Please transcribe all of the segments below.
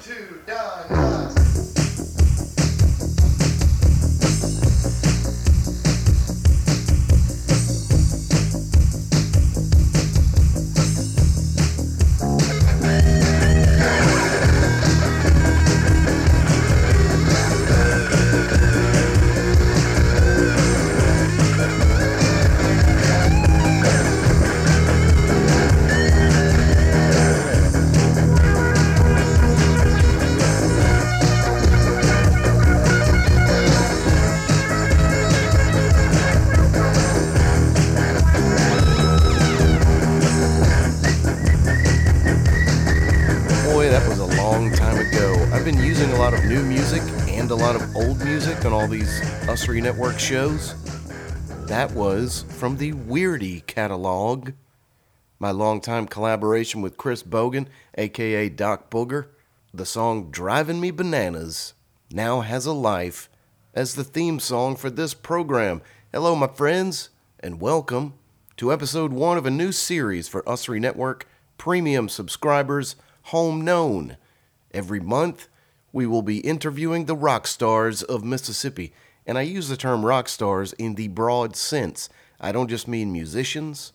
two, done, Usry Network shows. That was from the Weirdy catalog, my longtime collaboration with Chris Bogan, aka Doc Booger. The song Driving Me Bananas now has a life as the theme song for this program. Hello, my friends, and welcome to episode one of a new series for Usry Network premium subscribers, Home Known. Every month, we will be interviewing the rock stars of Mississippi, and I use the term rock stars in the broad sense. I don't just mean musicians,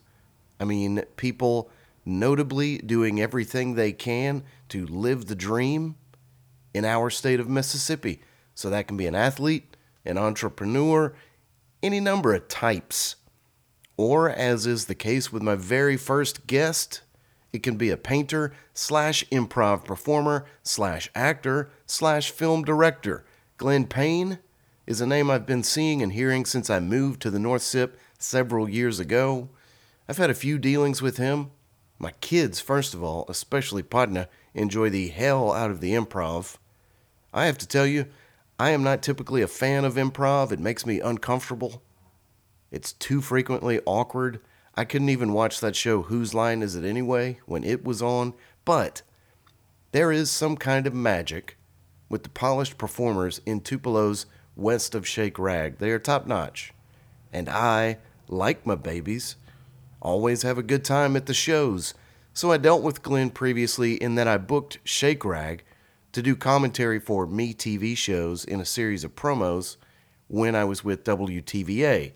I mean people notably doing everything they can to live the dream in our state of Mississippi. So that can be an athlete, an entrepreneur, any number of types. Or, as is the case with my very first guest, it can be a painter slash improv performer slash actor slash film director. Glenn Payne is a name I've been seeing and hearing since I moved to the North Sip several years ago. I've had a few dealings with him. My kids, first of all, especially Padna, enjoy the hell out of the improv. I have to tell you, I am not typically a fan of improv. It makes me uncomfortable. It's too frequently awkward. I couldn't even watch that show Whose Line Is It Anyway when it was on, but there is some kind of magic with the polished performers in Tupelo's West of Shake Rag. They are top notch. And I, like my babies, always have a good time at the shows. So I dealt with Glenn previously in that I booked Shake Rag to do commentary for me TV shows in a series of promos when I was with WTVA.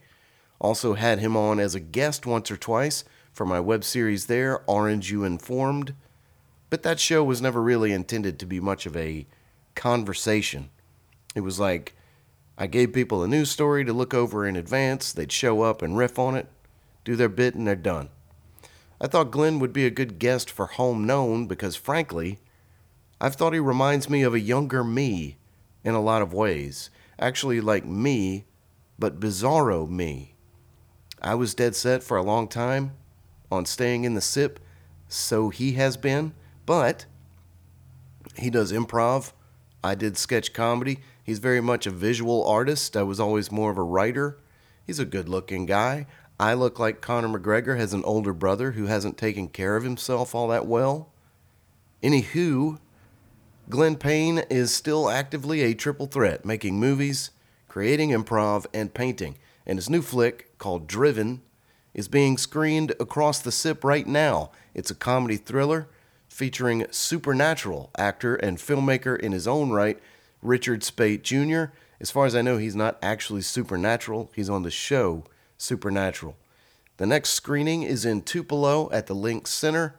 Also had him on as a guest once or twice for my web series there, Orange You Informed. But that show was never really intended to be much of a conversation. It was like I gave people a news story to look over in advance, they'd show up and riff on it, do their bit, and they're done. I thought Glenn would be a good guest for Home Known because, frankly, I've thought he reminds me of a younger me in a lot of ways. Actually, like me, but bizarro me. I was dead set for a long time on staying in the SIP, so he has been, but he does improv. I did sketch comedy. He's very much a visual artist. I was always more of a writer. He's a good looking guy. I look like Conor McGregor has an older brother who hasn't taken care of himself all that well. Anywho, Glenn Payne is still actively a triple threat, making movies, creating improv, and painting. And his new flick, called Driven, is being screened across the SIP right now. It's a comedy thriller featuring supernatural actor and filmmaker in his own right, Richard Speight Jr. As far as I know, he's not actually supernatural, he's on the show Supernatural. The next screening is in Tupelo at the Link Center,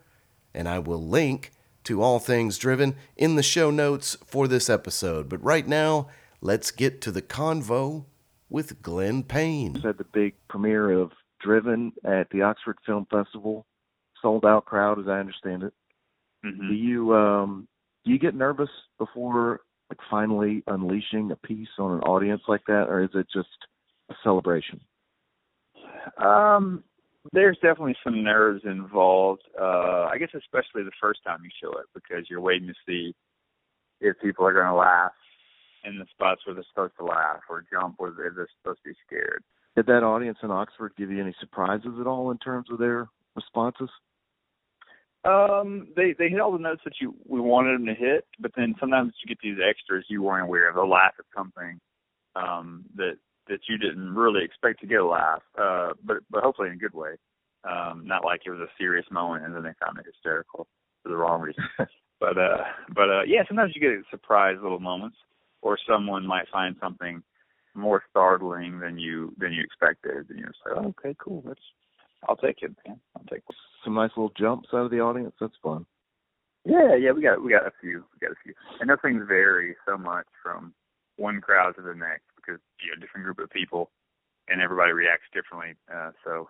and I will link to all things driven in the show notes for this episode. But right now, let's get to the convo with Glenn Payne. Had the big premiere of Driven at the Oxford Film Festival, sold out crowd as I understand it. Mm-hmm. Do you um do you get nervous before like finally unleashing a piece on an audience like that, or is it just a celebration? Um, there's definitely some nerves involved. Uh, I guess especially the first time you show it because you're waiting to see if people are going to laugh in the spots where they're supposed to laugh or jump where they're they're supposed to be scared. Did that audience in Oxford give you any surprises at all in terms of their responses? Um, they they hit all the notes that you we wanted them to hit, but then sometimes you get these extras you weren't aware of. They'll laugh at something um, that that you didn't really expect to get a laugh, uh, but but hopefully in a good way. Um, not like it was a serious moment and then they found it hysterical for the wrong reason. but uh, but uh, yeah, sometimes you get surprise little moments, or someone might find something more startling than you than you expected, and you're just like, oh, okay, cool, that's I'll take it, man. I'll take it. Some nice little jumps out of the audience. That's fun. Yeah, yeah, we got we got a few, we got a few, and those things vary so much from one crowd to the next because you know different group of people, and everybody reacts differently. Uh, so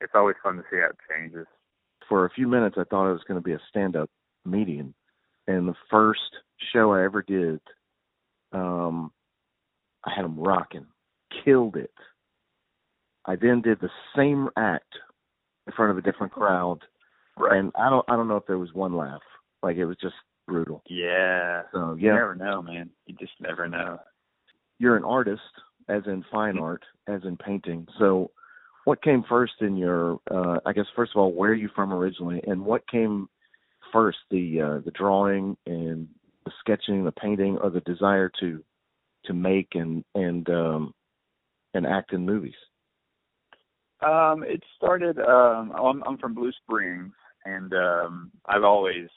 it's always fun to see how it changes. For a few minutes, I thought it was going to be a stand-up median, and the first show I ever did, um, I had them rocking, killed it. I then did the same act in front of a different crowd, Right. and I don't I don't know if there was one laugh. Like it was just brutal. Yeah. So You yeah, never know, man. You just never know. you're an artist, as in fine art, as in painting. So, what came first in your? Uh, I guess first of all, where are you from originally, and what came first, the uh, the drawing and the sketching, the painting, or the desire to to make and and um, and act in movies? Um, it started. Um, I'm, I'm from Blue Springs, and um, I've always,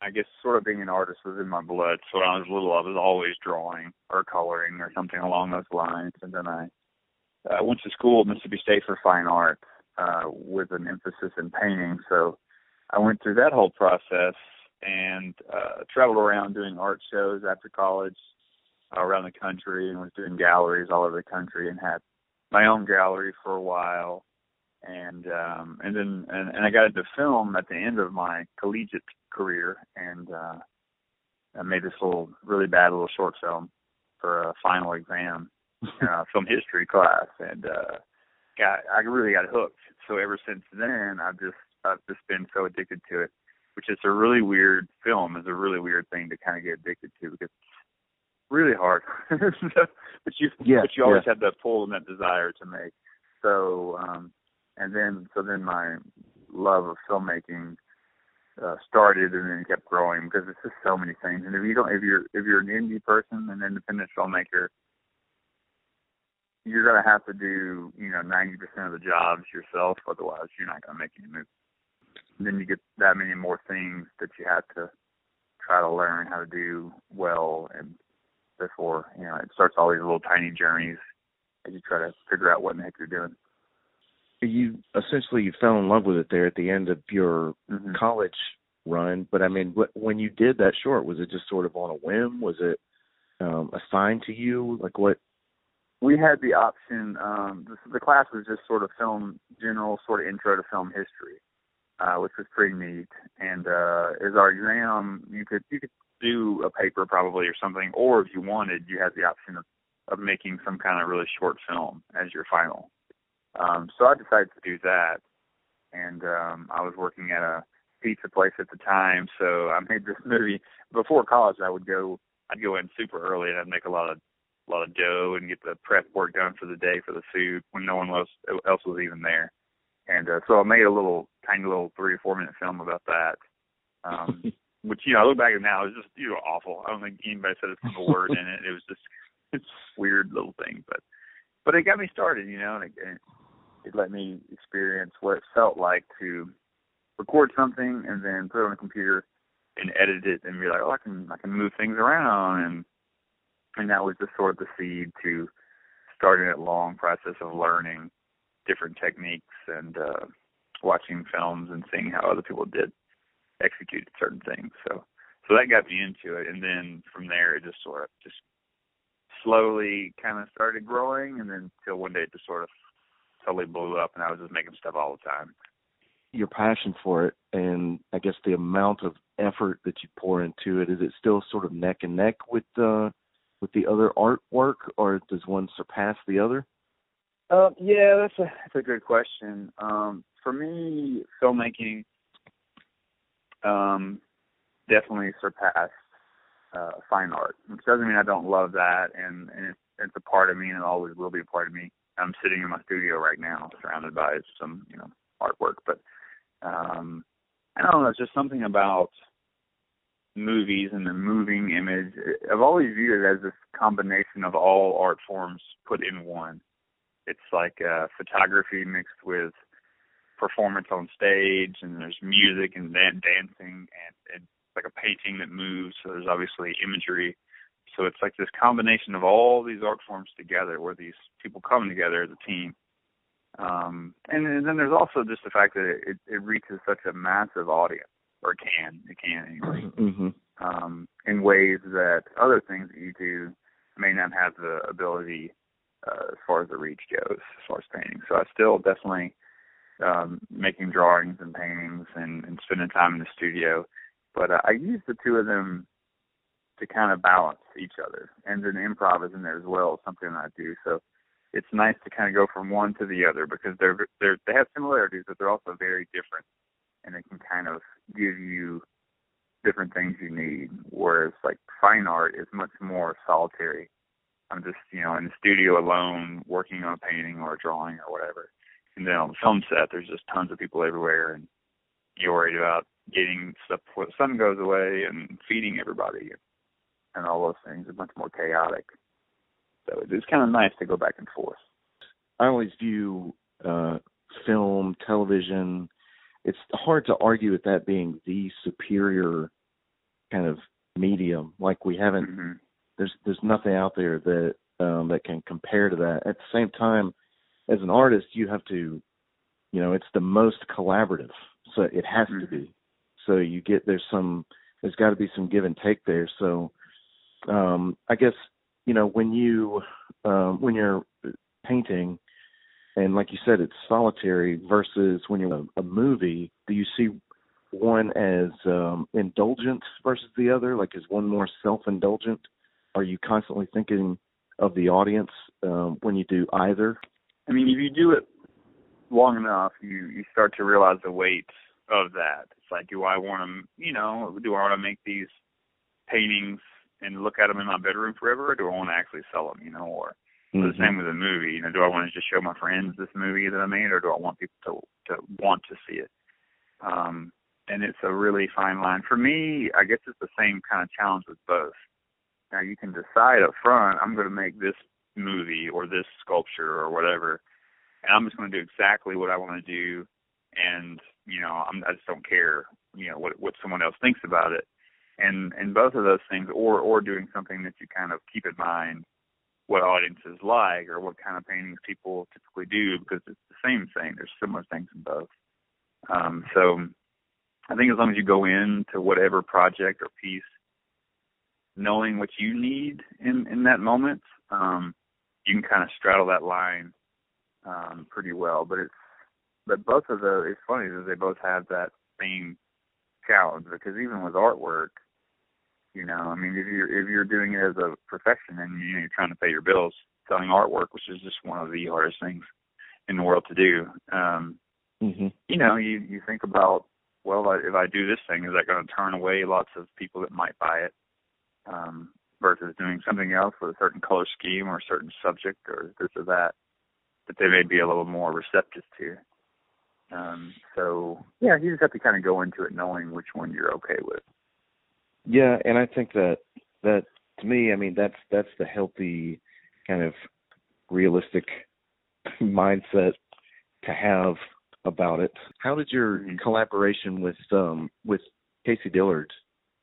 I guess, sort of being an artist was in my blood. So when I was little, I was always drawing or coloring or something along those lines. And then I uh, went to school at Mississippi State for Fine Arts uh, with an emphasis in painting. So I went through that whole process and uh, traveled around doing art shows after college uh, around the country and was doing galleries all over the country and had my own gallery for a while and um and then and, and I got into film at the end of my collegiate career and uh I made this little really bad little short film for a final exam a film history class and uh got I really got hooked. So ever since then I've just I've just been so addicted to it. Which is a really weird film is a really weird thing to kind of get addicted to because it's really hard. but you Yeah, but you always yeah. have that pull and that desire to make. So um and then so then my love of filmmaking uh started and then kept growing because it's just so many things. And if you don't if you're if you're an indie person, an independent filmmaker, you're gonna have to do, you know, ninety percent of the jobs yourself, otherwise you're not gonna make any movies. And then you get that many more things that you have to try to learn how to do well and before, you know, it starts all these little tiny journeys as you try to figure out what in the heck you're doing. You essentially you fell in love with it there at the end of your Mm-hmm. college run. But I mean, wh- when you did that short, was it just sort of on a whim? Was it um, assigned to you? Like what? we had the option um the, the class was just sort of film general sort of intro to film history uh which was pretty neat and uh as our exam you could you could do a paper probably or something or if you wanted you had the option of of making some kind of really short film as your final um so i decided to do that and um i was working at a pizza place at the time so i made this movie before college i would go i'd go in super early and i'd make a lot of a lot of dough and get the prep work done for the day for the food when no one else else was even there. And uh, so I made a little tiny little three or four minute film about that. Um which, you know, I look back at now, it was just, you know, awful. I don't think anybody said a single word in it. It was just it's weird little thing. But but it got me started, you know, and it, it let me experience what it felt like to record something and then put it on a computer and edit it and be like, oh, I can I can move things around and and that was just sort of the seed to starting that long process of learning different techniques and uh watching films and seeing how other people did execute certain things. So so that got me into it and then from there it just sort of just slowly kind of started growing and then till one day it just sort of totally blew up and I was just making stuff all the time. Your passion for it, and I guess the amount of effort that you pour into it, is it still sort of neck and neck with uh, with the other artwork, or does one surpass the other? Uh, yeah, that's a that's a good question. Um, for me, filmmaking um, definitely surpassed uh, fine art, which doesn't mean I don't love that, and, and it's, it's a part of me, and it always will be a part of me. I'm sitting in my studio right now, surrounded by some you know artwork, but um, I don't know. It's just something about movies and the moving image. I've always viewed it as this combination of all art forms put in one. It's like uh, photography mixed with performance on stage, and there's music and dan- dancing, and, it's like a painting that moves. So there's obviously imagery. So it's like this combination of all these art forms together, where these people come together as a team. Um, and, and then there's also just the fact that it, it reaches such a massive audience, or can, it can anyway, mm-hmm. um, in ways that other things that you do may not have the ability uh, as far as the reach goes, as far as painting. So I still definitely um, making drawings and paintings and, and spending time in the studio. But uh, I use the two of them to kind of balance each other. And then improv is in there as well, something I do. So it's nice to kind of go from one to the other because they're they're they have similarities, but they're also very different, and they can kind of give you different things you need. Whereas like fine art is much more solitary. I'm just you know in the studio alone working on a painting or a drawing or whatever. And then on the film set, there's just tons of people everywhere, and you're worried about getting stuff before the sun goes away and feeding everybody and all those things. It's much more chaotic. So it's kind of nice to go back and forth. I always view uh, film, television. It's hard to argue with that being the superior kind of medium. Like we haven't. Mm-hmm. There's there's nothing out there that um, that can compare to that. At the same time, as an artist, you have to, you know, it's the most collaborative. So it has mm-hmm. to be. So you get there's some there's got to be some give and take there. So um, I guess you know when you um, when you're painting and like you said it's solitary versus when you're a, a movie do you see one as um, indulgent versus the other like is one more self-indulgent are you constantly thinking of the audience um, when you do either i mean if you do it long enough you you start to realize the weight of that it's like do i want to you know do i want to make these paintings and look at them in my bedroom forever, or do I want to actually sell them? You know, or mm-hmm. the same with a movie. You know, do I want to just show my friends this movie that I made, or do I want people to to want to see it? Um, and it's a really fine line. For me, I guess it's the same kind of challenge with both. Now you can decide up front, I'm going to make this movie or this sculpture or whatever, and I'm just going to do exactly what I want to do, and you know, I'm, I just don't care, you know, what what someone else thinks about it. And and both of those things or or doing something that you kind of keep in mind what audiences like or what kind of paintings people typically do because it's the same thing. There's similar things in both. Um so i think as long as you go into whatever project or piece knowing what you need in in that moment um you can kind of straddle that line um pretty well but it's but both of those it's funny that they both have that same challenge because even with artwork you know, I mean, if you're if you're doing it as a profession and you know, you're trying to pay your bills, selling artwork, which is just one of the hardest things in the world to do. Um, mm-hmm. You know, you you think about, well, if I do this thing, is that going to turn away lots of people that might buy it? Um, versus doing something else with a certain color scheme or a certain subject or this or that that they may be a little more receptive to. Um, so yeah, you just have to kind of go into it knowing which one you're okay with. Yeah, and I think that that to me, I mean, that's that's the healthy kind of realistic mindset to have about it. How did your mm-hmm. collaboration with um with Casey Dillard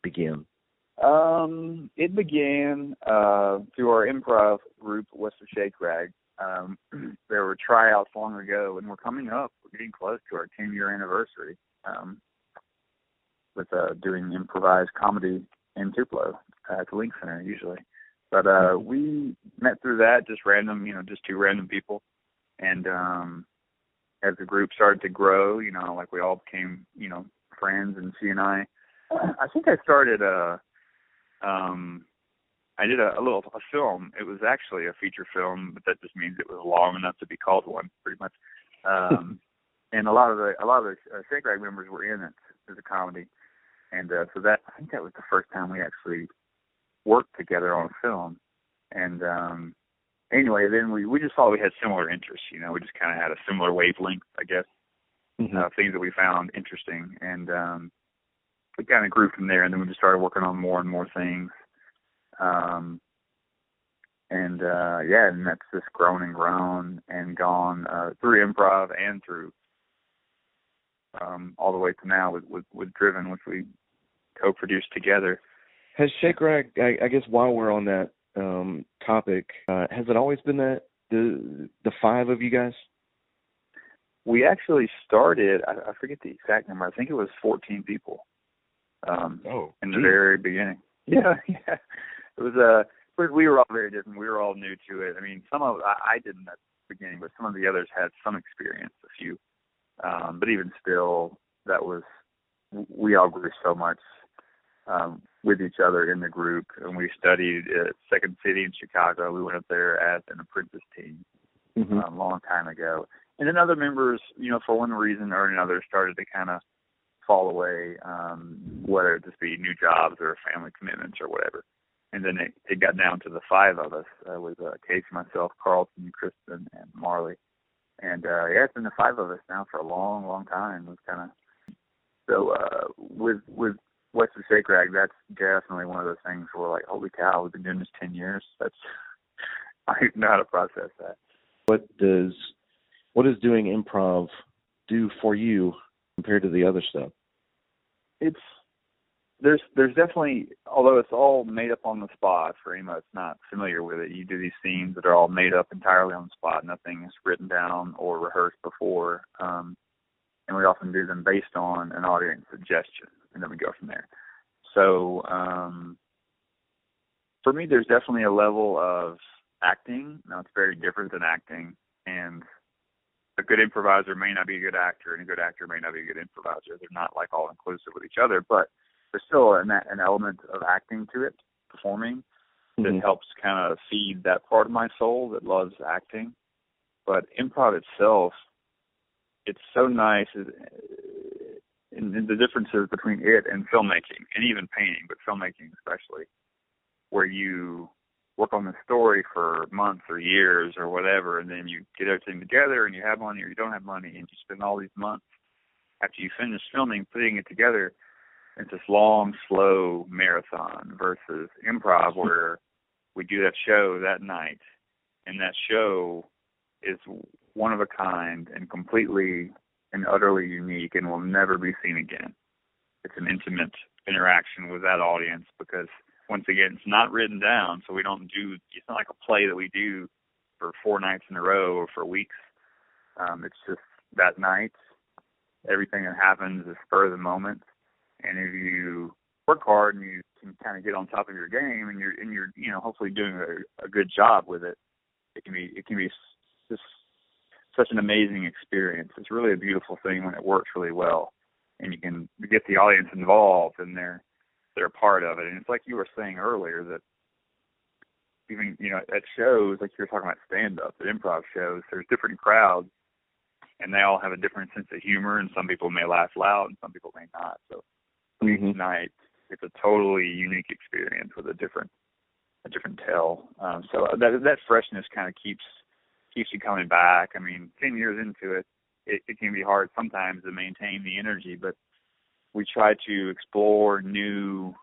begin? Um, it began uh through our improv group, West of Shake Rag. Um, there were tryouts long ago, and we're coming up. We're getting close to our 10 year anniversary. Um, with uh, doing improvised comedy in Tupelo at the Link Center usually. But uh, mm-hmm. we met through that, just random, you know, just two random people. And um, as the group started to grow, you know, like we all became, you know, friends. And she and I, I think I started a, um, I did a, a little a film. It was actually a feature film, but that just means it was long enough to be called one, pretty much. Um, and a lot of the a lot of the uh, Shake Rag members were in it as a comedy and uh, so that I think that was the first time we actually worked together on a film. And um anyway, then we we just thought we had similar interests. You know, we just kind of had a similar wavelength, I guess. Mm-hmm. Uh, things that we found interesting, and um we kind of grew from there. And then we just started working on more and more things. Um and uh yeah, and that's just grown and grown and gone uh through improv and through um, all the way to now with, with, with Driven, which we co-produced together. Has Shake Rag? I, I guess while we're on that um, topic, uh, has it always been that the the five of you guys? We actually started. I, I forget the exact number. I think it was 14 people. Um, oh, in geez. the very beginning. Yeah, yeah. It was a. Uh, we were all very different. We were all new to it. I mean, some of I, I didn't at the beginning, but some of the others had some experience, a few. Um, but even still, that was we all grew so much um, with each other in the group, and we studied at Second City in Chicago. We went up there as an apprentice team mm-hmm. um, a long time ago, and then other members, you know, for one reason or another, started to kind of fall away, um, whether it just be new jobs or family commitments or whatever. And then it, it got down to the five of us uh, with uh, Casey, myself, Carlton, Kristen, and Marley. And uh, yeah, it's been the five of us now for a long, long time. It was kind of so uh, with with West of Shake Rag. That's definitely one of those things where like, holy cow, we've been doing this ten years. That's I don't know how to process that. What does what does doing improv do for you compared to the other stuff? It's there's there's definitely although it's all made up on the spot for anyone that's not familiar with it, you do these scenes that are all made up entirely on the spot. Nothing is written down or rehearsed before. Um and we often do them based on an audience suggestion and then we go from there. So um for me there's definitely a level of acting. Now it's very different than acting and a good improviser may not be a good actor, and a good actor may not be a good improviser. They're not like all inclusive with each other, but there's still an, an element of acting to it, performing, that mm-hmm. helps kind of feed that part of my soul that loves acting. But improv itself, it's so nice, in, in the differences between it and filmmaking, and even painting, but filmmaking especially, where you work on the story for months or years or whatever, and then you get everything together and you have money or you don't have money, and you spend all these months after you finish filming putting it together. It's this long, slow marathon versus improv where we do that show that night, and that show is one of a kind and completely and utterly unique and will never be seen again. It's an intimate interaction with that audience because once again, it's not written down, so we don't do. It's not like a play that we do for four nights in a row or for weeks. Um, it's just that night. Everything that happens is spur of the moment, and if you work hard and you can kind of get on top of your game, and you're and you're you know hopefully doing a, a good job with it, it can be it can be just such an amazing experience. It's really a beautiful thing when it works really well, and you can get the audience involved, and they're they're a part of it. And it's like you were saying earlier that even you know at shows like you were talking about stand up at improv shows, there's different crowds, and they all have a different sense of humor. And some people may laugh loud, and some people may not. So mm-hmm. each night, it's a totally unique experience with a different a different tell. Um, so that that freshness kind of keeps keeps you coming back. I mean, ten years into it, it, it can be hard sometimes to maintain the energy, but we try to explore new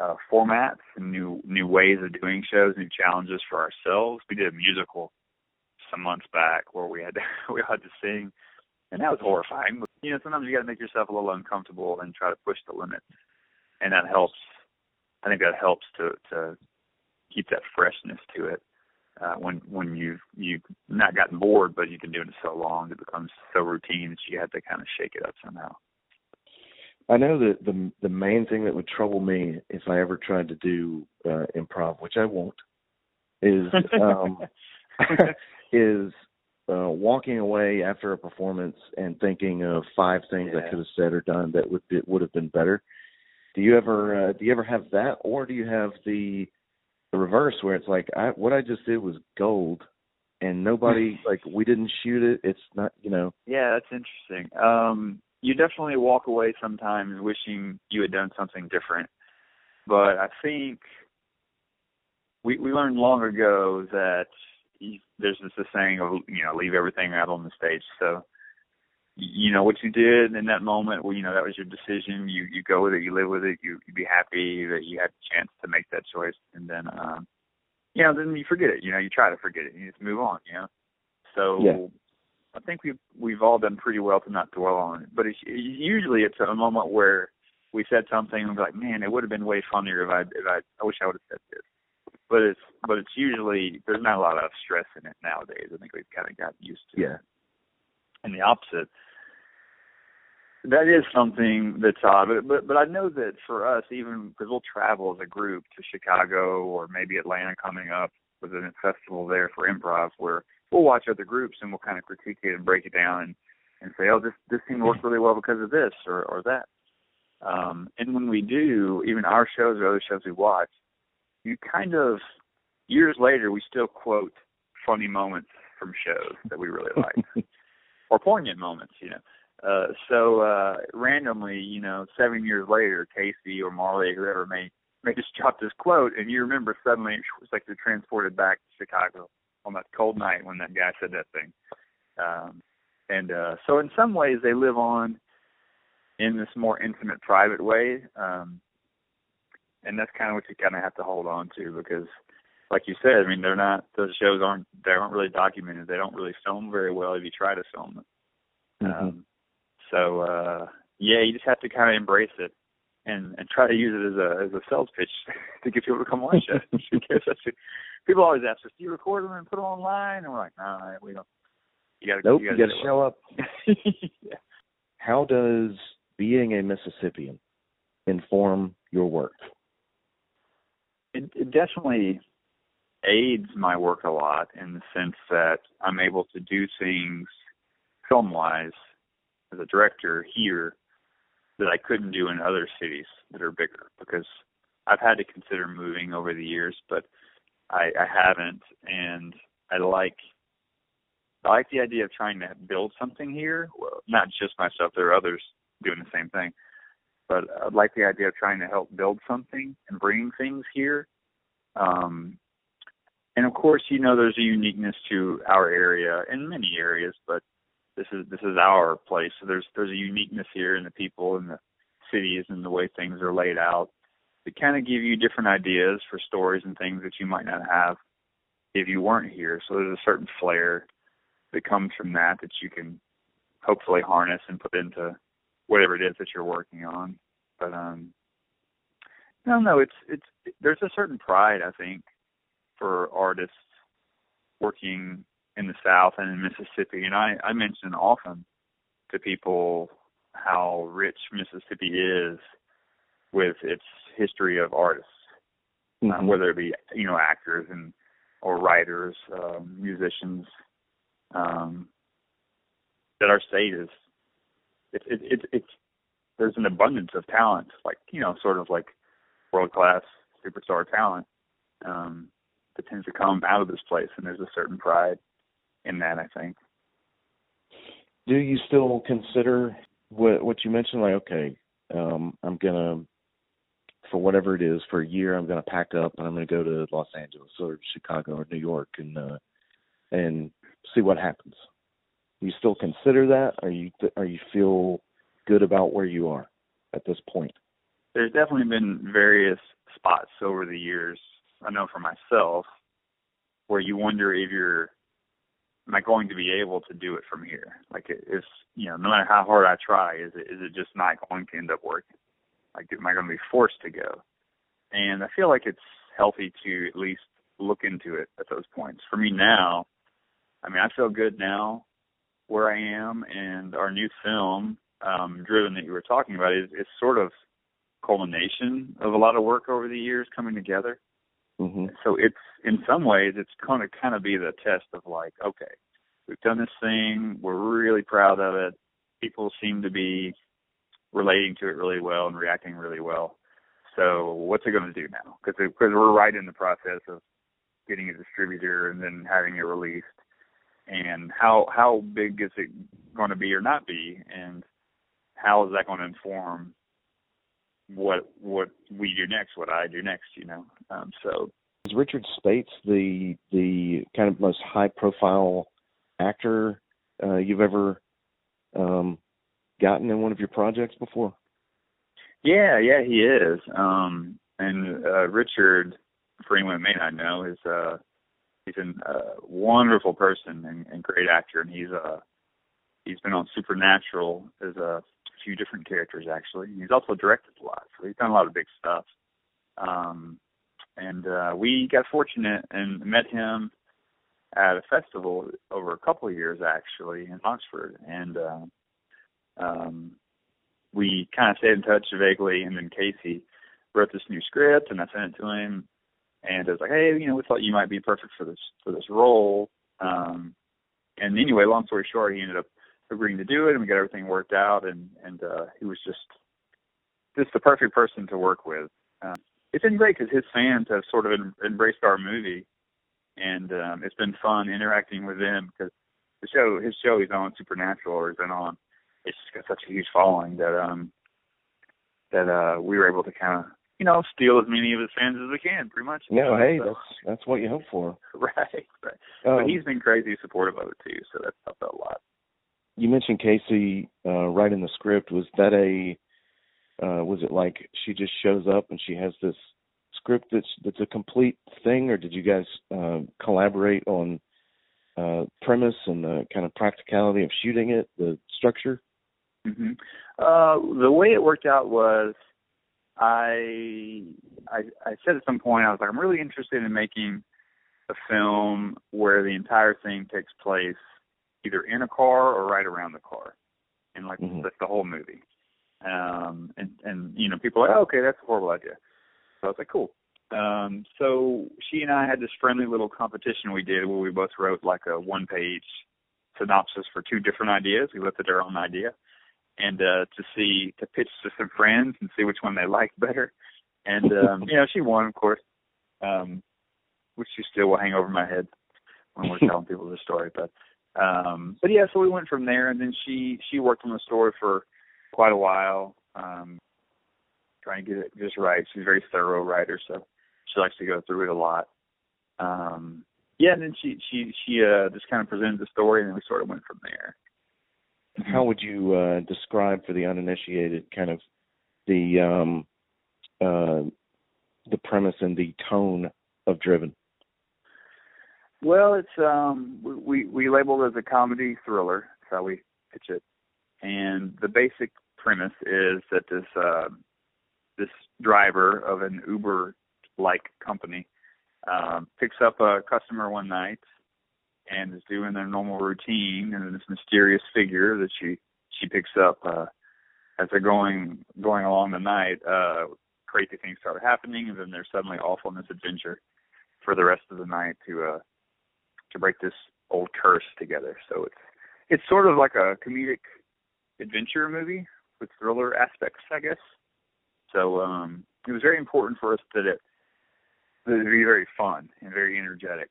uh, formats and new new ways of doing shows, new challenges for ourselves. We did a musical some months back where we had to, we had to sing, and that was horrifying. But, you know, sometimes you got to make yourself a little uncomfortable and try to push the limits, and that helps. I think that helps to to keep that freshness to it. Uh, when when you've you've not gotten bored, but you've been doing it so long, it becomes so routine that you have to kind of shake it up somehow. I know that the the main thing that would trouble me if I ever tried to do uh, improv, which I won't, is um, is uh, walking away after a performance and thinking of five things yeah. I could have said or done that would be, would have been better. Do you ever uh, do you ever have that, or do you have the the reverse where it's like I, what I just did was gold, and nobody like we didn't shoot it. It's not you know. Yeah, that's interesting. Um, you definitely walk away sometimes wishing you had done something different. But I think we we learned long ago that you, there's just a saying of you know leave everything out on the stage. So you know what you did in that moment. Well, you know that was your decision. You you go with it. You live with it. You you be happy that you had the chance to make that choice. And then um, you know then you forget it. You know you try to forget it. And you just move on. You know. So. I think we've we've all done pretty well to not dwell on it. But it's, usually it's a moment where we said something and we're like, man, it would have been way funnier if I if I I wish I would have said this. But it's but it's usually there's not a lot of stress in it nowadays. I think we've kind of got used to. Yeah. It. And the opposite. That is something that's odd, but but but I know that for us, even because we'll travel as a group to Chicago or maybe Atlanta coming up with a festival there for improv, where we'll watch other groups and we'll kind of critique it and break it down and and say, oh, this this scene worked really well because of this or or that. Um, and when we do, even our shows or other shows we watch, you kind of years later we still quote funny moments from shows that we really like or poignant moments, you know. Uh, so uh, randomly, you know, seven years later, Casey or Marley or whoever may may just drop this quote, and you remember suddenly it's like you're transported back to Chicago on that cold night when that guy said that thing. Um, and uh, so, in some ways, they live on in this more intimate, private way. Um, and that's kind of what you kind of have to hold on to because, like you said, I mean, they're not those shows aren't they aren't really documented. They don't really film very well if you try to film them. Mm-hmm. Um, so uh, yeah, you just have to kind of embrace it and and try to use it as a as a sales pitch to get people to come watch it. people always ask us, "Do you record them and put them online?" And we're like, "No, nah, we don't." You gotta, nope, you gotta, you gotta show up. yeah. How does being a Mississippian inform your work? It, it definitely aids my work a lot in the sense that I'm able to do things film wise as a director here that I couldn't do in other cities that are bigger because I've had to consider moving over the years, but I, I haven't, and I like I like the idea of trying to build something here. Well, not just myself; there are others doing the same thing. But I like the idea of trying to help build something and bringing things here. Um, and of course, you know, there's a uniqueness to our area in many areas, but this is this is our place. So there's there's a uniqueness here in the people and the cities and the way things are laid out that kind of give you different ideas for stories and things that you might not have if you weren't here. So there's a certain flair that comes from that that you can hopefully harness and put into whatever it is that you're working on. But um no no it's it's there's a certain pride I think for artists working in the South and in Mississippi. And I, I mention often to people how rich Mississippi is with its history of artists, uh, mm-hmm. uh, whether it be you know actors and or writers, um, musicians. Um, that our state is it's it, it, it's there's an abundance of talent, like you know, sort of like world class superstar talent um, that tends to come out of this place, and there's a certain pride in that. I think. Do you still consider what what you mentioned? Like, okay, um, I'm gonna for whatever it is for a year, I'm gonna pack up and I'm gonna go to Los Angeles or Chicago or New York and uh, and see what happens. You still consider that? Are you are you feel good about where you are at this point? There's definitely been various spots over the years. I know for myself where you wonder if you're am I going to be able to do it from here? Like, is you know, no matter how hard I try, is it is it just not going to end up working? Like, am I going to be forced to go? And I feel like it's healthy to at least look into it at those points. For me now, I mean, I feel good now where I am, and our new film, um, Driven, that you were talking about, is, is sort of culmination of a lot of work over the years coming together. Mm-hmm. So it's in some ways it's going to kind of be the test of like, okay, we've done this thing, we're really proud of it. People seem to be relating to it really well and reacting really well. So what's it going to do now? Because because we're right in the process of getting a distributor and then having it released. And how how big is it going to be or not be? And how is that going to inform what what we do next, what I do next, you know. Um, so is Richard Speight's the the kind of most high profile actor uh, you've ever um, gotten in one of your projects before? Yeah, yeah, he is. Um, and uh, Richard, for anyone who may not know, is uh, he's a uh, wonderful person and, and great actor, and he's uh, he's been on Supernatural as a few different characters actually. He's also directed a lot, so he's done a lot of big stuff. Um, and uh, we got fortunate and met him at a festival over a couple of years actually in Oxford, and uh, um, we kind of stayed in touch vaguely. And then Casey wrote this new script, and I sent it to him, and I was like, hey, you know, we thought you might be perfect for this for this role. Um, and anyway, long story short, he ended up agreeing to do it, and we got everything worked out, and and uh, he was just just the perfect person to work with. Uh, it's been great because his fans have sort of embraced our movie, and um, it's been fun interacting with them because the show, his show, he's on Supernatural or he's been on. It's just got such a huge following that um that uh we were able to kind of you know steal as many of his fans as we can, pretty much. No, hey, so, that's that's what you hope for. right, right. Um, but he's been crazy supportive of it too, so that's helped a lot. You mentioned Casey uh, writing the script. Was that a uh, was it like she just shows up and she has this script that's that's a complete thing, or did you guys uh, collaborate on uh, premise and the kind of practicality of shooting it, the structure? Mm-hmm. Uh, the way it worked out was I, I I said at some point I was like I'm really interested in making a film where the entire thing takes place either in a car or right around the car, and like mm-hmm. that's the whole movie. Um, and and you know people are like, oh, okay, that's a horrible idea. So I was like, cool. Um, so she and I had this friendly little competition we did where we both wrote like a one page synopsis for two different ideas. We looked at our own idea and uh to see to pitch to some friends and see which one they liked better. And um, you know, she won of course. Um which she still will hang over my head when we're telling people the story. But um but yeah, so we went from there and then she she worked on the story for quite a while. Um trying to get it just right. She's a very thorough writer, so she likes to go through it a lot. Um, yeah, and then she she she uh, just kind of presented the story, and then we sort of went from there. How would you uh, describe for the uninitiated kind of the um, uh, the premise and the tone of Driven? Well, it's um, we we label it as a comedy thriller. That's how we pitch it, and the basic premise is that this uh, this driver of an Uber like company um, picks up a customer one night and is doing their normal routine, and this mysterious figure that she she picks up uh, as they're going going along the night, uh, crazy things start happening, and then they're suddenly off on this adventure for the rest of the night to uh, to break this old curse together. So it's it's sort of like a comedic adventure movie with thriller aspects, I guess. So um, it was very important for us that it that it be very fun and very energetic.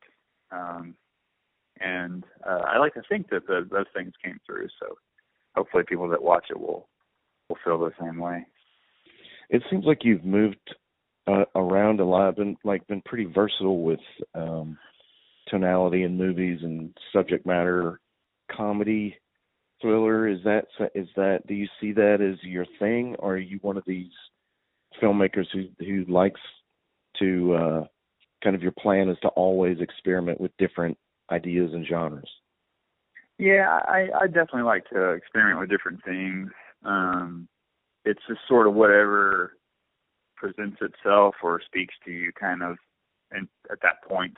Um, and uh, I like to think that the, those things came through. So hopefully, people that watch it will will feel the same way. It seems like you've moved uh, around a lot, been like been pretty versatile with um, tonality in movies and subject matter, comedy, thriller. Is that is that? Do you see that as your thing, or are you one of these filmmakers who who likes to uh, kind of your plan is to always experiment with different ideas and genres. Yeah, I, I definitely like to experiment with different things. Um, it's just sort of whatever presents itself or speaks to you, kind of, and at that point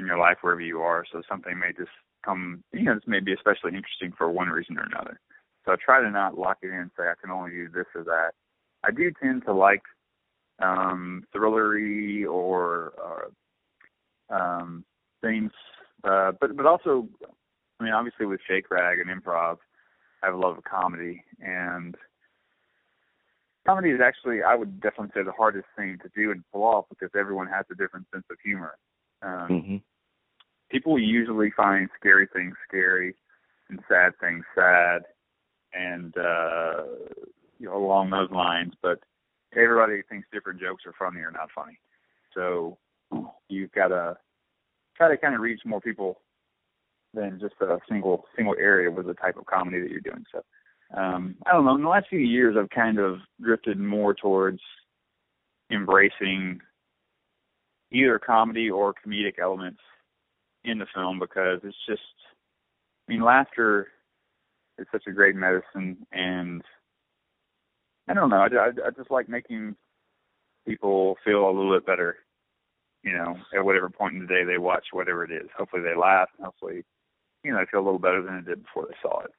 in your life, wherever you are. So something may just come, you know, this may be especially interesting for one reason or another. So I try to not lock it in and say I can only do this or that. I do tend to like um, thrillery or uh, um, things, uh, but but also, I mean, obviously with Shake Rag and improv, I have a love of comedy, and comedy is actually, I would definitely say, the hardest thing to do and pull off because everyone has a different sense of humor. Um, mm-hmm. People usually find scary things scary and sad things sad, and uh, you know along those lines, but everybody thinks different jokes are funny or not funny. So you've got to try to kind of reach more people than just a single single area with the type of comedy that you're doing. So um, I don't know. In the last few years, I've kind of drifted more towards embracing either comedy or comedic elements in the film because it's just, I mean, laughter is such a great medicine, and I don't know. I, I, I just like making people feel a little bit better, you know, at whatever point in the day they watch whatever it is. Hopefully they laugh and hopefully, you know, they feel a little better than they did before they saw it.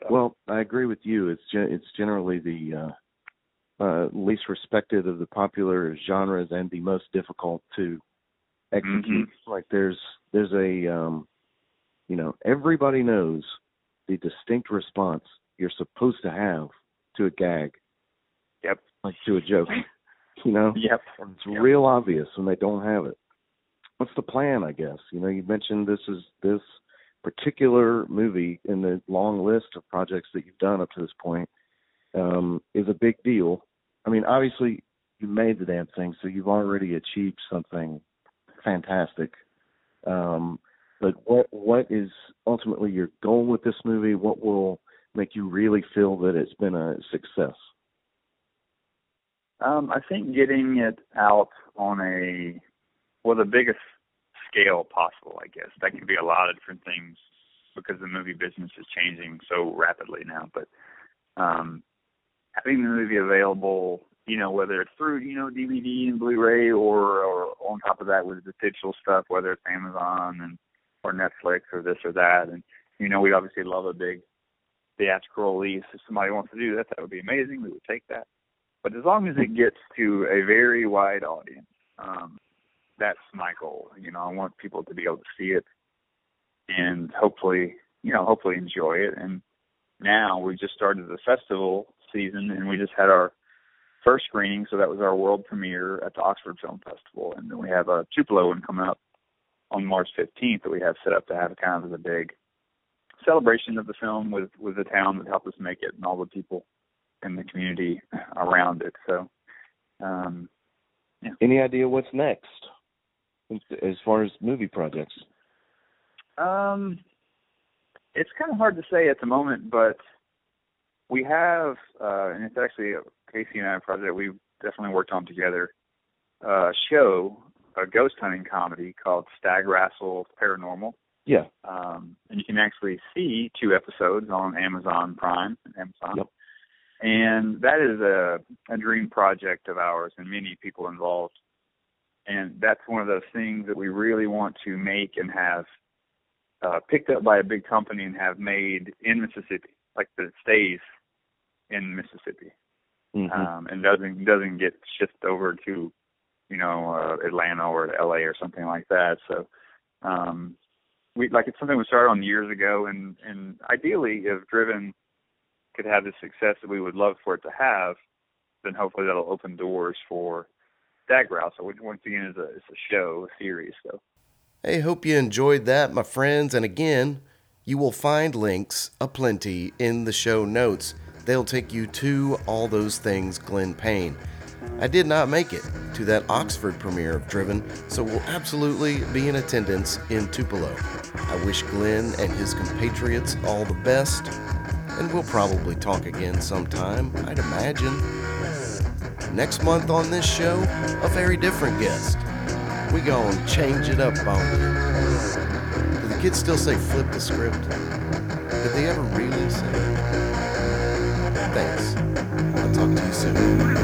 So. Well, I agree with you. It's ge- it's generally the uh, uh, least respected of the popular genres and the most difficult to execute. Mm-hmm. Like there's there's a um, you know everybody knows the distinct response you're supposed to have to a gag. Yep. Like to a joke. you know? Yep. It's yep. real obvious when they don't have it. What's the plan, I guess? You know, you mentioned this is this particular movie in the long list of projects that you've done up to this point um, is a big deal. I mean, obviously you made the damn thing, so you've already achieved something fantastic. Um, but what what is ultimately your goal with this movie? What will make you really feel that it's been a success? Um, I think getting it out on a well the biggest scale possible. I guess that can be a lot of different things because the movie business is changing so rapidly now. But um, having the movie available, you know, whether it's through you know DVD and Blu-ray or or on top of that with the digital stuff, whether it's Amazon and or Netflix or this or that, and you know, we obviously love a big theatrical release. If somebody wants to do that, that would be amazing. We would take that. But as long as it gets to a very wide audience, um, that's my goal. You know, I want people to be able to see it and hopefully, you know, hopefully enjoy it. And now we just started the festival season and we just had our first screening, so that was our world premiere at the Oxford Film Festival, and then we have a Tupelo one coming up on March 15th that we have set up to have kind of a big celebration of the film with with the town that helped us make it and all the people in the community around it. So, um, yeah. Any idea what's next as far as movie projects? Um, it's kind of hard to say at the moment, but we have, uh, and it's actually a Casey and I project we've definitely worked on together. A show, a ghost hunting comedy called Stag Wrestle Paranormal. Yeah. Um, and you can actually see two episodes on Amazon Prime. Amazon. Yep. And that is a, a dream project of ours and many people involved. And that's one of those things that we really want to make and have uh, picked up by a big company and have made in Mississippi, like that it stays in Mississippi, mm-hmm. um, and doesn't doesn't get shipped over to, you know, uh, Atlanta or L.A. or something like that. So, um, we like it's something we started on years ago, and and ideally, if Driven could have the success that we would love for it to have, then hopefully that'll open doors for Stag Grouse. So once again, it's a it's a show, a series. So. Hey, hope you enjoyed that, my friends. And again, you will find links aplenty in the show notes. They'll take you to all those things Glenn Payne. I did not make it to that Oxford premiere of Driven, so will absolutely be in attendance in Tupelo. I wish Glenn and his compatriots all the best, and we'll probably talk again sometime, I'd imagine. Next month on this show, a very different guest. We gonna change it up on. Do the kids still say flip the script? Did they ever really say? Thanks. I'll talk to you soon.